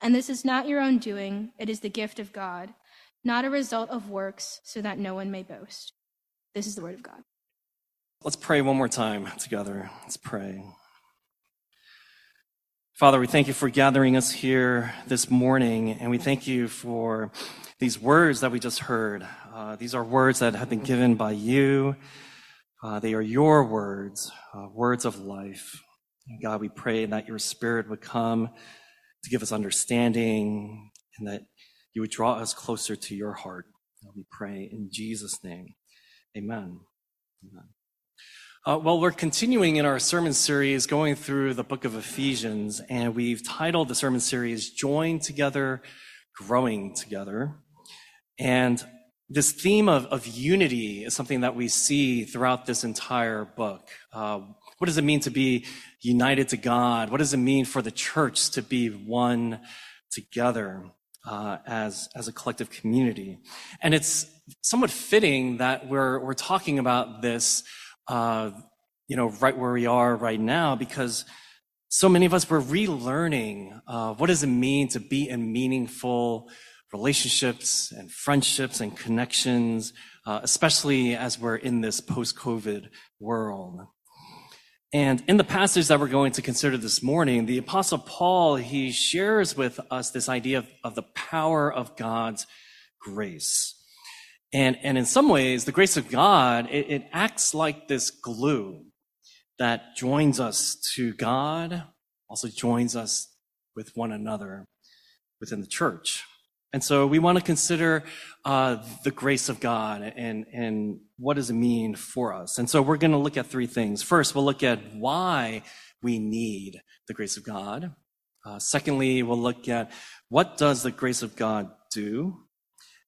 And this is not your own doing, it is the gift of God, not a result of works, so that no one may boast. This is the word of God. Let's pray one more time together. Let's pray. Father, we thank you for gathering us here this morning, and we thank you for these words that we just heard. Uh, these are words that have been given by you. Uh, they are your words, uh, words of life. And God, we pray that your spirit would come to give us understanding and that you would draw us closer to your heart. We pray in Jesus' name. Amen. Amen. Uh, well, we're continuing in our sermon series going through the book of Ephesians, and we've titled the sermon series Joined Together, Growing Together. And this theme of, of unity is something that we see throughout this entire book. Uh, what does it mean to be united to God? What does it mean for the church to be one together uh, as as a collective community? And it's somewhat fitting that we're we're talking about this, uh, you know, right where we are right now, because so many of us were relearning uh, what does it mean to be in meaningful relationships and friendships and connections, uh, especially as we're in this post-COVID world. And in the passage that we're going to consider this morning, the apostle Paul, he shares with us this idea of, of the power of God's grace. And, and in some ways, the grace of God, it, it acts like this glue that joins us to God, also joins us with one another within the church. And so we want to consider uh, the grace of God and, and what does it mean for us. And so we're going to look at three things. First, we'll look at why we need the grace of God. Uh, secondly, we'll look at what does the grace of God do?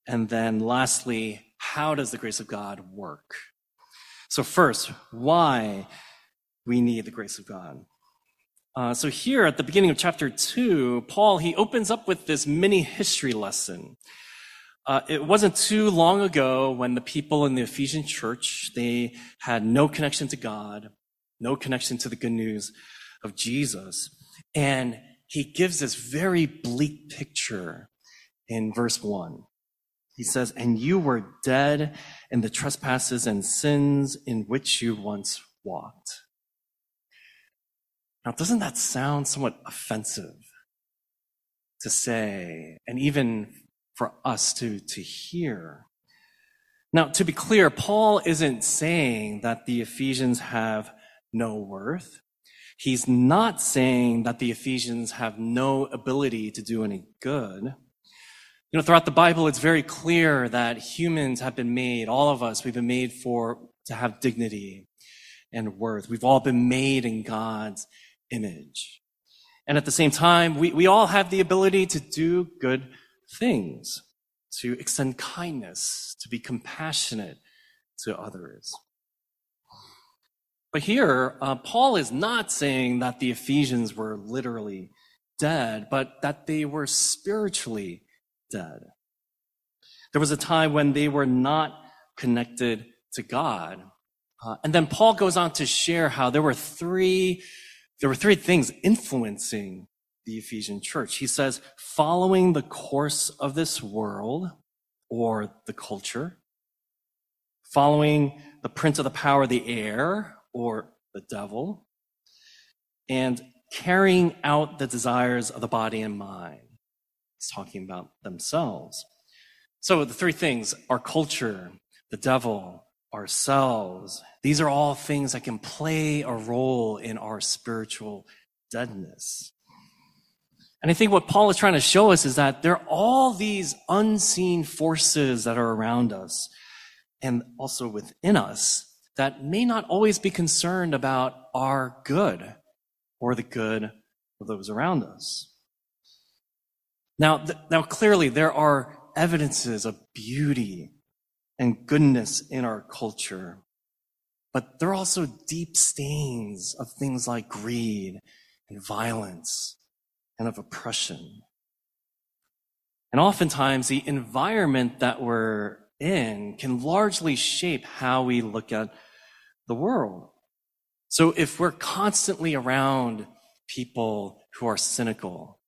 And then lastly, how does the grace of God work? So first, why we need the grace of God. Uh, so here at the beginning of chapter two, Paul, he opens up with this mini history lesson. Uh, it wasn't too long ago when the people in the Ephesian church, they had no connection to God, no connection to the good news of Jesus. And he gives this very bleak picture in verse one. He says, and you were dead in the trespasses and sins in which you once walked. Now, doesn't that sound somewhat offensive to say, and even for us to, to hear? Now, to be clear, Paul isn't saying that the Ephesians have no worth. He's not saying that the Ephesians have no ability to do any good. You know, throughout the Bible, it's very clear that humans have been made, all of us, we've been made for, to have dignity and worth. We've all been made in God's image. And at the same time, we, we all have the ability to do good things, to extend kindness, to be compassionate to others. But here, uh, Paul is not saying that the Ephesians were literally dead, but that they were spiritually dead. There was a time when they were not connected to God. Uh, and then Paul goes on to share how there were three there were three things influencing the Ephesian church. He says, following the course of this world or the culture, following the prince of the power of the air or the devil, and carrying out the desires of the body and mind. He's talking about themselves. So the three things our culture, the devil, ourselves. These are all things that can play a role in our spiritual deadness. And I think what Paul is trying to show us is that there are all these unseen forces that are around us and also within us that may not always be concerned about our good or the good of those around us. Now, th- now clearly there are evidences of beauty and goodness in our culture, but there are also deep stains of things like greed and violence and of oppression. And oftentimes the environment that we're in can largely shape how we look at the world. So if we're constantly around people who are cynical,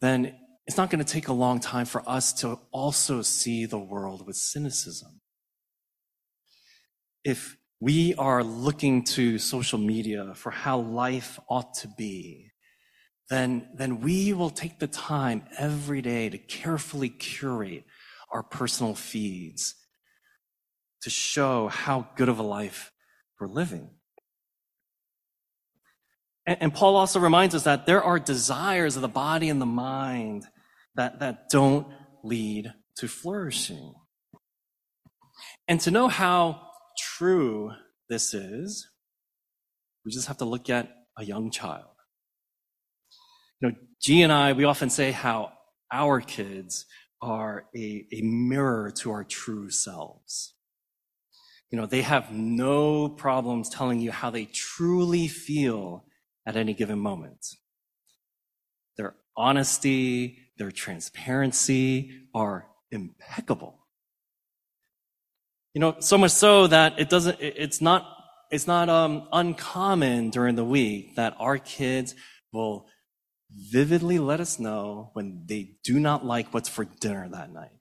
then it's not going to take a long time for us to also see the world with cynicism. If we are looking to social media for how life ought to be, then, then we will take the time every day to carefully curate our personal feeds to show how good of a life we're living. And, and Paul also reminds us that there are desires of the body and the mind that, that don't lead to flourishing. And to know how true this is, we just have to look at a young child. You know, G and I, we often say how our kids are a, a mirror to our true selves. You know, they have no problems telling you how they truly feel at any given moment. Their honesty, their transparency are impeccable. You know, so much so that it doesn't, it's not, it's not um, uncommon during the week that our kids will vividly let us know when they do not like what's for dinner that night.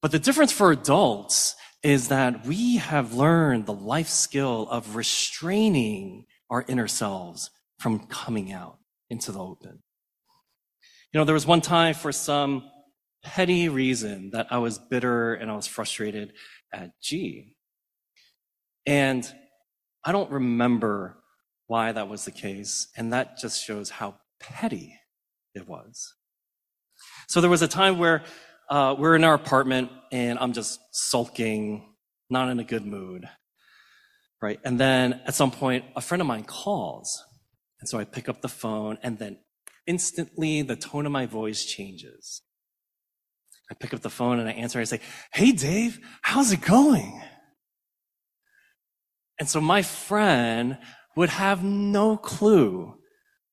But the difference for adults is that we have learned the life skill of restraining our inner selves from coming out into the open. You know, there was one time for some petty reason that I was bitter and I was frustrated at G. And I don't remember why that was the case. And that just shows how petty it was. So there was a time where uh, we're in our apartment and I'm just sulking, not in a good mood. Right. And then at some point, a friend of mine calls. And so I pick up the phone and then instantly the tone of my voice changes. I pick up the phone and I answer and I say, Hey, Dave, how's it going? And so my friend would have no clue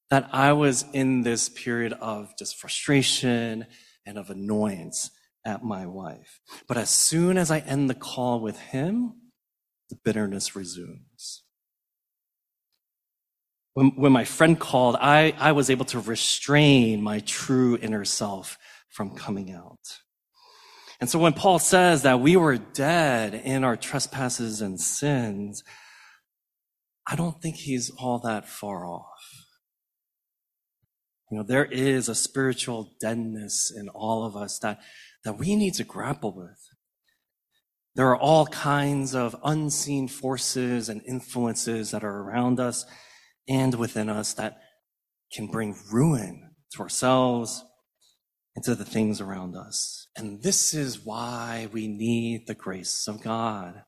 that I was in this period of just frustration and of annoyance at my wife. But as soon as I end the call with him, the bitterness resumes. When, when my friend called, I, I was able to restrain my true inner self from coming out. And so when Paul says that we were dead in our trespasses and sins, I don't think he's all that far off. You know, there is a spiritual deadness in all of us that, that we need to grapple with. There are all kinds of unseen forces and influences that are around us and within us that can bring ruin to ourselves and to the things around us. And this is why we need the grace of God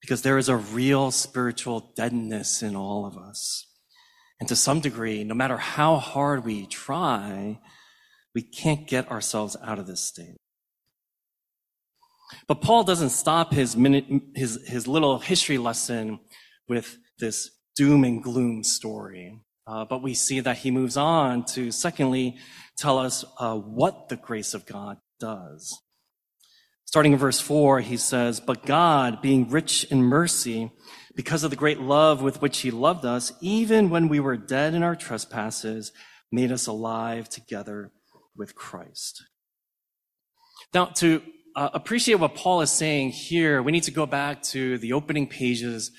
because there is a real spiritual deadness in all of us. And to some degree, no matter how hard we try, we can't get ourselves out of this state. But Paul doesn't stop his minute, his, his little history lesson with this doom and gloom story. Uh, but we see that he moves on to secondly tell us uh, what the grace of God does. Starting in verse 4, he says, But God, being rich in mercy, because of the great love with which he loved us, even when we were dead in our trespasses, made us alive together with Christ. Now, to uh, appreciate what Paul is saying here, we need to go back to the opening pages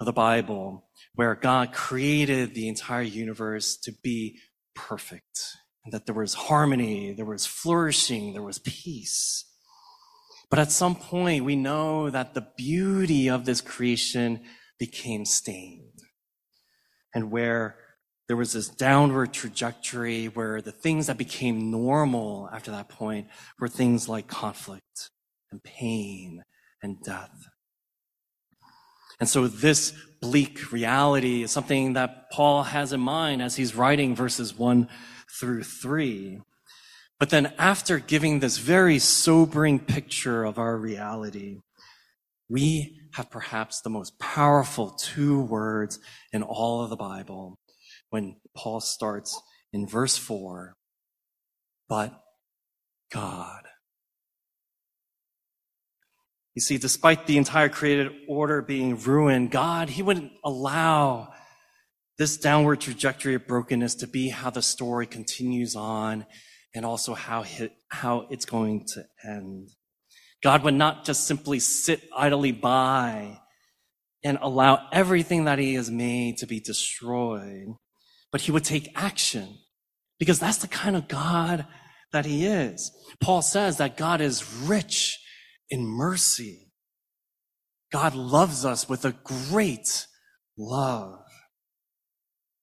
of the Bible, where God created the entire universe to be perfect, and that there was harmony, there was flourishing, there was peace. But at some point, we know that the beauty of this creation became stained. And where there was this downward trajectory where the things that became normal after that point were things like conflict and pain and death. And so this bleak reality is something that Paul has in mind as he's writing verses one through three. But then after giving this very sobering picture of our reality, we have perhaps the most powerful two words in all of the Bible when Paul starts in verse four, but God. You see, despite the entire created order being ruined, God, He wouldn't allow this downward trajectory of brokenness to be how the story continues on and also how, how it's going to end. God would not just simply sit idly by and allow everything that he has made to be destroyed, but he would take action because that's the kind of God that he is. Paul says that God is rich in mercy. God loves us with a great love.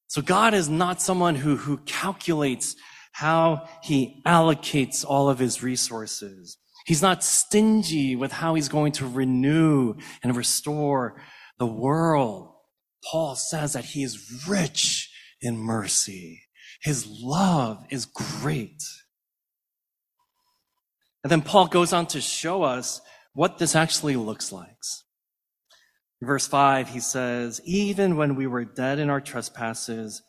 So God is not someone who, who calculates how he allocates all of his resources. He's not stingy with how he's going to renew and restore the world. Paul says that he is rich in mercy. His love is great. And then Paul goes on to show us what this actually looks like. Verse 5, he says, Even when we were dead in our trespasses,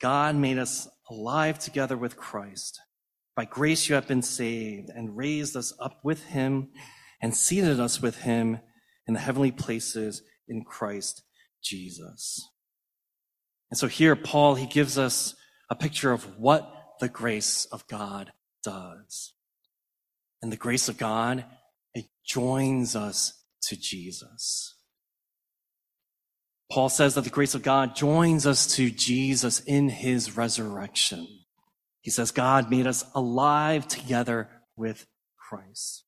God made us alive together with Christ. By grace you have been saved and raised us up with him and seated us with him in the heavenly places in Christ Jesus. And so here, Paul, he gives us a picture of what the grace of God does. And the grace of God, it joins us to Jesus. Paul says that the grace of God joins us to Jesus in his resurrection. He says God made us alive together with Christ.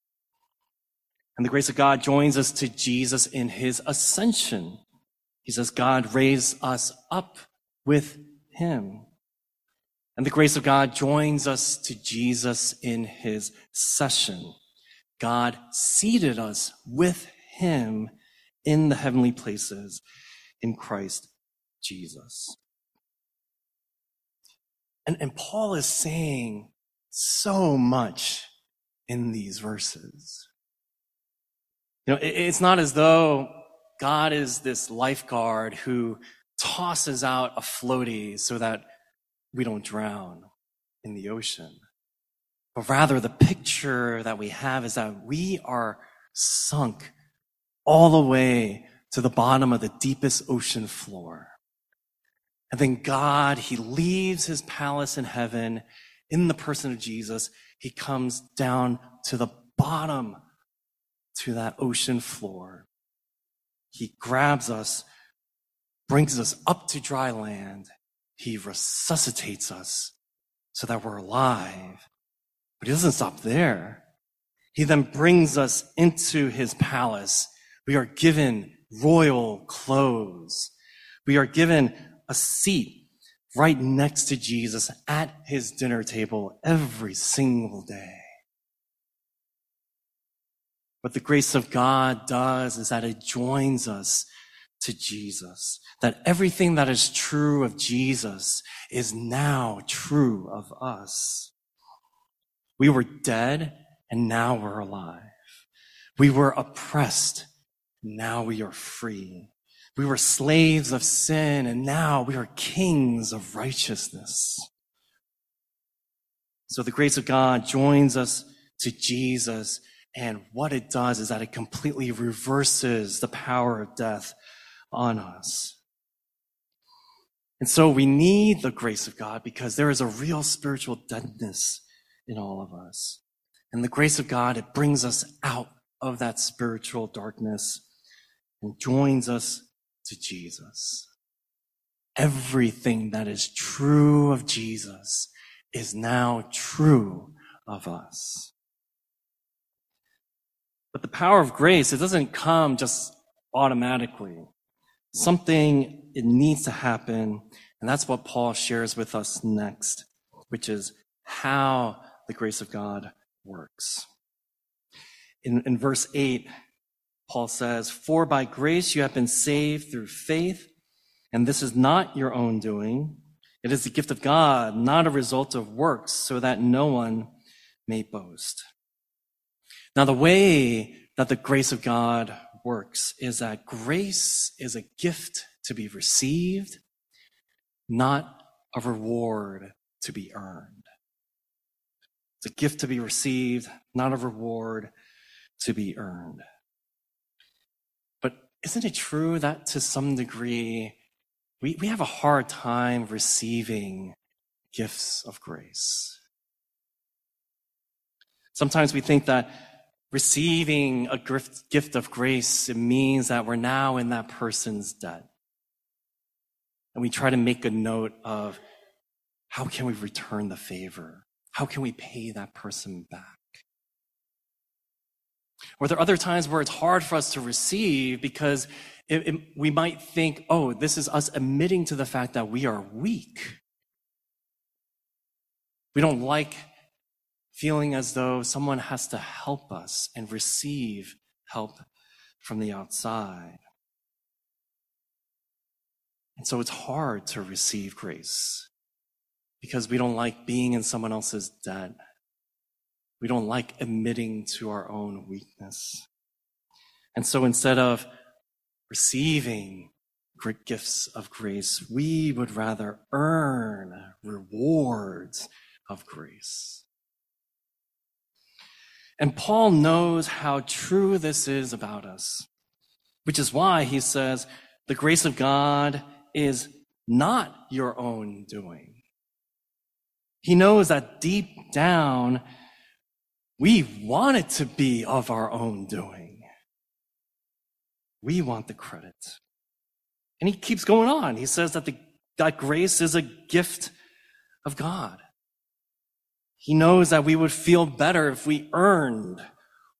And the grace of God joins us to Jesus in his ascension. He says God raised us up with him. And the grace of God joins us to Jesus in his session. God seated us with him in the heavenly places in Christ Jesus. And, and Paul is saying so much in these verses. You know, it, it's not as though God is this lifeguard who tosses out a floaty so that we don't drown in the ocean. But rather, the picture that we have is that we are sunk all the way to the bottom of the deepest ocean floor. And then God, He leaves His palace in heaven in the person of Jesus. He comes down to the bottom to that ocean floor. He grabs us, brings us up to dry land. He resuscitates us so that we're alive. But he doesn't stop there. He then brings us into his palace. We are given royal clothes. We are given a seat right next to Jesus at his dinner table every single day. What the grace of God does is that it joins us to Jesus. That everything that is true of Jesus is now true of us. We were dead and now we're alive. We were oppressed now we are free. We were slaves of sin, and now we are kings of righteousness. So the grace of God joins us to Jesus, and what it does is that it completely reverses the power of death on us. And so we need the grace of God because there is a real spiritual deadness in all of us. And the grace of God, it brings us out of that spiritual darkness and joins us to Jesus. Everything that is true of Jesus is now true of us. But the power of grace, it doesn't come just automatically. Something, it needs to happen. And that's what Paul shares with us next, which is how the grace of God works. In, in verse 8, Paul says, For by grace you have been saved through faith, and this is not your own doing. It is the gift of God, not a result of works, so that no one may boast. Now, the way that the grace of God works is that grace is a gift to be received, not a reward to be earned. It's a gift to be received, not a reward to be earned. But isn't it true that to some degree, we, we have a hard time receiving gifts of grace? Sometimes we think that receiving a gift, gift of grace, it means that we're now in that person's debt. And we try to make a note of how can we return the favor? How can we pay that person back? Or there are other times where it's hard for us to receive because it, it, we might think, oh, this is us admitting to the fact that we are weak. We don't like feeling as though someone has to help us and receive help from the outside. And so it's hard to receive grace because we don't like being in someone else's debt. We don't like admitting to our own weakness. And so instead of receiving great gifts of grace, we would rather earn rewards of grace. And Paul knows how true this is about us, which is why he says, the grace of God is not your own doing. He knows that deep down, we want it to be of our own doing. We want the credit. And he keeps going on. He says that the, that grace is a gift of God. He knows that we would feel better if we earned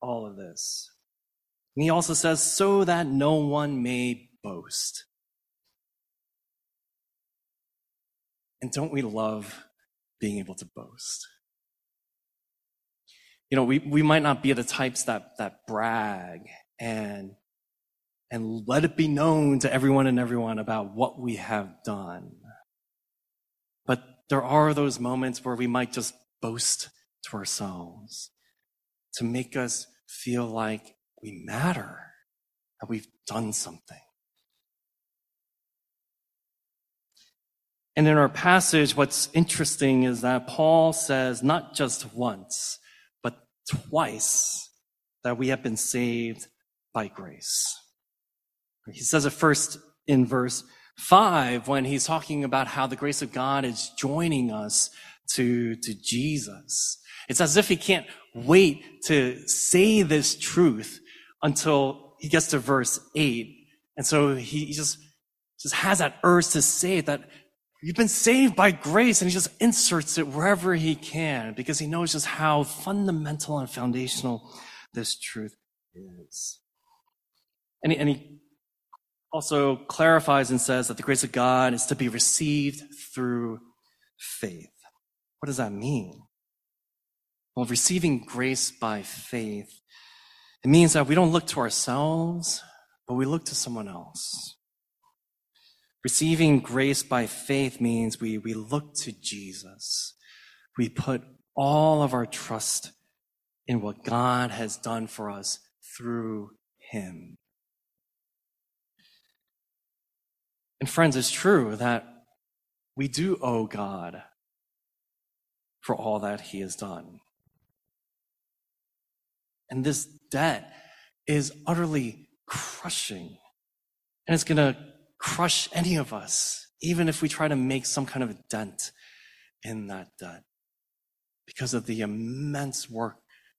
all of this. And he also says, so that no one may boast. And don't we love being able to boast? You know, we, we might not be the types that, that brag and, and let it be known to everyone and everyone about what we have done. But there are those moments where we might just boast to ourselves to make us feel like we matter, that we've done something. And in our passage, what's interesting is that Paul says not just once, but twice that we have been saved by grace. He says it first in verse 5 when he's talking about how the grace of God is joining us to, to Jesus. It's as if he can't wait to say this truth until he gets to verse 8. And so he just, just has that urge to say that you've been saved by grace, and he just inserts it wherever he can because he knows just how fundamental and foundational this truth is. And he, and he also clarifies and says that the grace of God is to be received through faith. What does that mean? Well, receiving grace by faith, it means that we don't look to ourselves, but we look to someone else. Receiving grace by faith means we, we look to Jesus. We put all of our trust in what God has done for us through him. And friends, it's true that we do owe God for all that he has done. And this debt is utterly crushing. And it's going to crush any of us, even if we try to make some kind of a dent in that debt, because of the immense work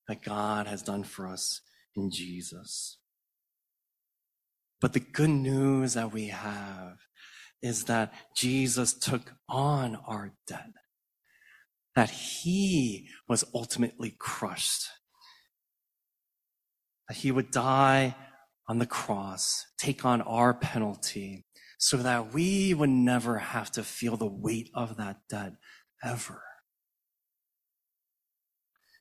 that God has done for us in Jesus. But the good news that we have is that Jesus took on our debt that he was ultimately crushed. that he would die on the cross, take on our penalty, so that we would never have to feel the weight of that debt ever.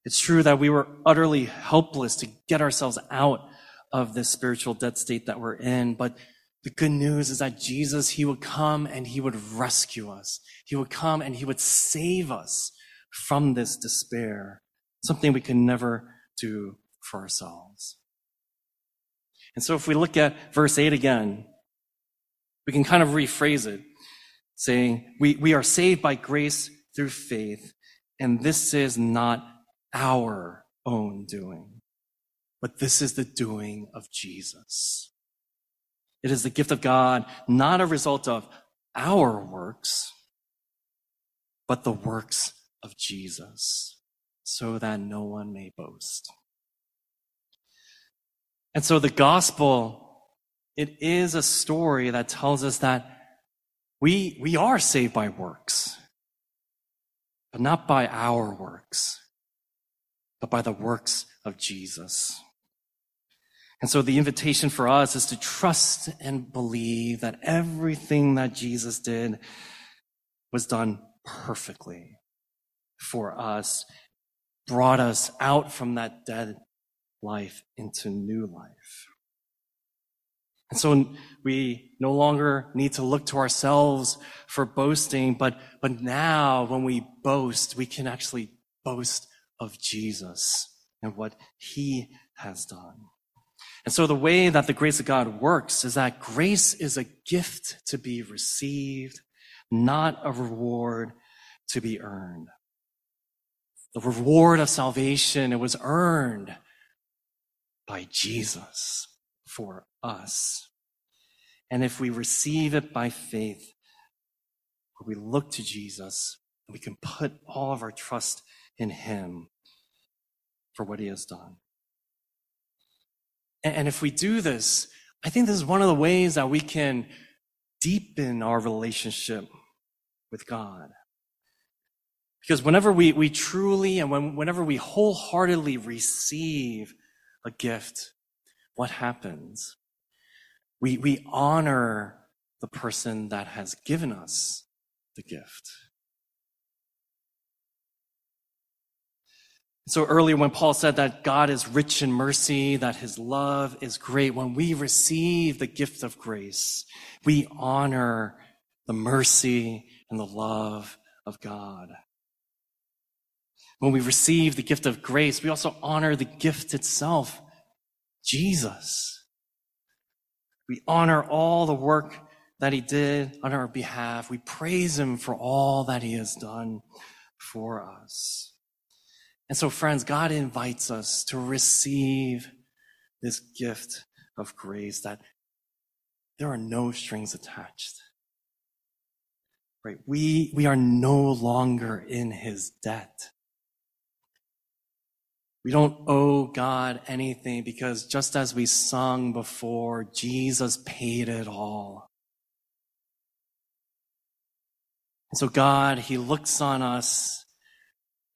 It's true that we were utterly helpless to get ourselves out of this spiritual dead state that we're in, but the good news is that Jesus, He would come and He would rescue us. He would come and He would save us from this despair, something we can never do for ourselves. And so if we look at verse 8 again, we can kind of rephrase it, saying, we, we are saved by grace through faith, and this is not our own doing, but this is the doing of Jesus. It is the gift of God, not a result of our works, but the works of Jesus, so that no one may boast. And so the gospel, it is a story that tells us that we, we are saved by works, but not by our works, but by the works of Jesus. And so the invitation for us is to trust and believe that everything that Jesus did was done perfectly for us, brought us out from that dead life into new life. And so we no longer need to look to ourselves for boasting, but, but now when we boast, we can actually boast of Jesus and what he has done. And so the way that the grace of God works is that grace is a gift to be received, not a reward to be earned. The reward of salvation, it was earned by Jesus for us. And if we receive it by faith, we look to Jesus, we can put all of our trust in him for what he has done. And if we do this, I think this is one of the ways that we can deepen our relationship with God. Because whenever we, we truly and when, whenever we wholeheartedly receive a gift, what happens? We, we honor the person that has given us the gift. So earlier when Paul said that God is rich in mercy, that his love is great, when we receive the gift of grace, we honor the mercy and the love of God. When we receive the gift of grace, we also honor the gift itself, Jesus. We honor all the work that he did on our behalf. We praise him for all that he has done for us. And so, friends, God invites us to receive this gift of grace that there are no strings attached. Right? We, we are no longer in his debt. We don't owe God anything because just as we sung before, Jesus paid it all. And so God, He looks on us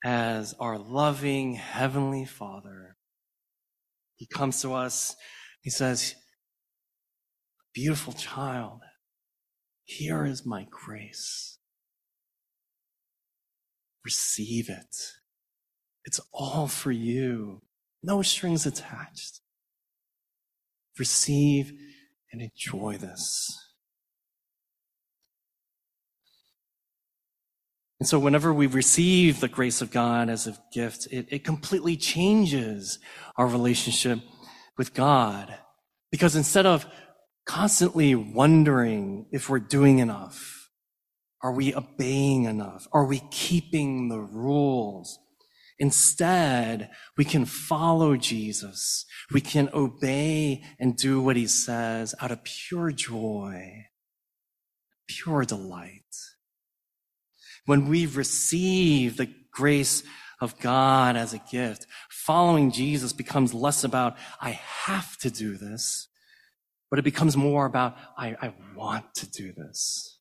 as our loving Heavenly Father. He comes to us, He says, Beautiful child, here is my grace. Receive it. It's all for you. No strings attached. Receive and enjoy this. And so whenever we receive the grace of God as a gift, it, it completely changes our relationship with God. Because instead of constantly wondering if we're doing enough, are we obeying enough? Are we keeping the rules? Instead, we can follow Jesus. We can obey and do what he says out of pure joy, pure delight. When we receive the grace of God as a gift, following Jesus becomes less about, I have to do this, but it becomes more about, I, I want to do this.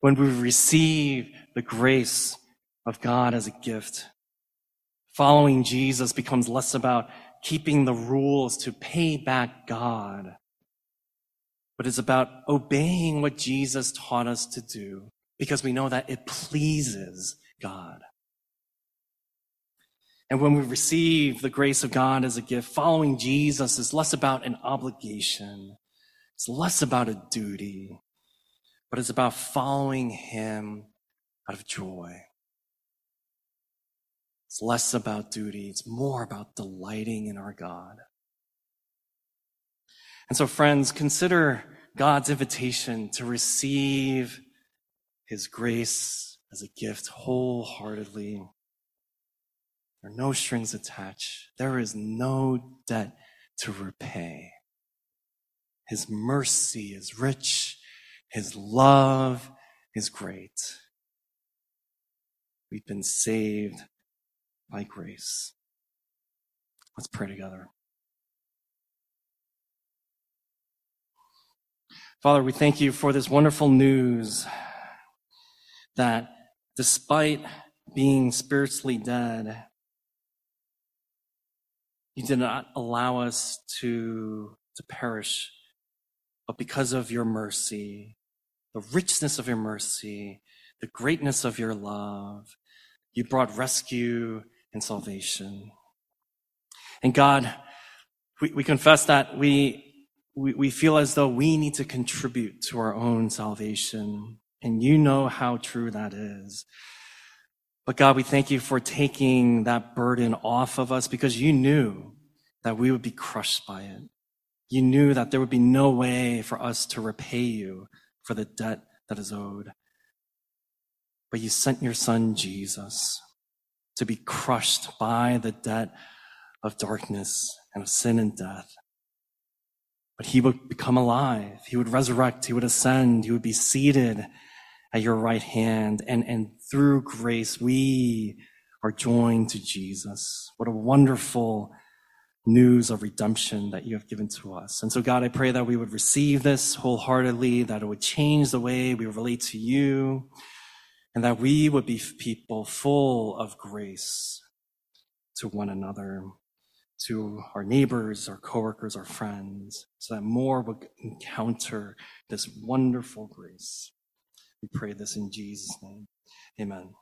When we receive the grace of God as a gift. Following Jesus becomes less about keeping the rules to pay back God, but it's about obeying what Jesus taught us to do because we know that it pleases God. And when we receive the grace of God as a gift, following Jesus is less about an obligation. It's less about a duty, but it's about following Him out of joy. It's less about duty. It's more about delighting in our God. And so, friends, consider God's invitation to receive his grace as a gift wholeheartedly. There are no strings attached. There is no debt to repay. His mercy is rich. His love is great. We've been saved by grace. Let's pray together. Father, we thank you for this wonderful news that despite being spiritually dead, you did not allow us to, to perish, but because of your mercy, the richness of your mercy, the greatness of your love, you brought rescue and salvation. And God, we, we confess that we, we, we feel as though we need to contribute to our own salvation. And you know how true that is. But God, we thank you for taking that burden off of us because you knew that we would be crushed by it. You knew that there would be no way for us to repay you for the debt that is owed. But you sent your son, Jesus, to be crushed by the debt of darkness and of sin and death. But he would become alive. He would resurrect. He would ascend. He would be seated at your right hand. And, and through grace, we are joined to Jesus. What a wonderful news of redemption that you have given to us. And so, God, I pray that we would receive this wholeheartedly, that it would change the way we relate to you, and that we would be people full of grace to one another, to our neighbors, our coworkers, our friends, so that more would encounter this wonderful grace. We pray this in Jesus' name. Amen.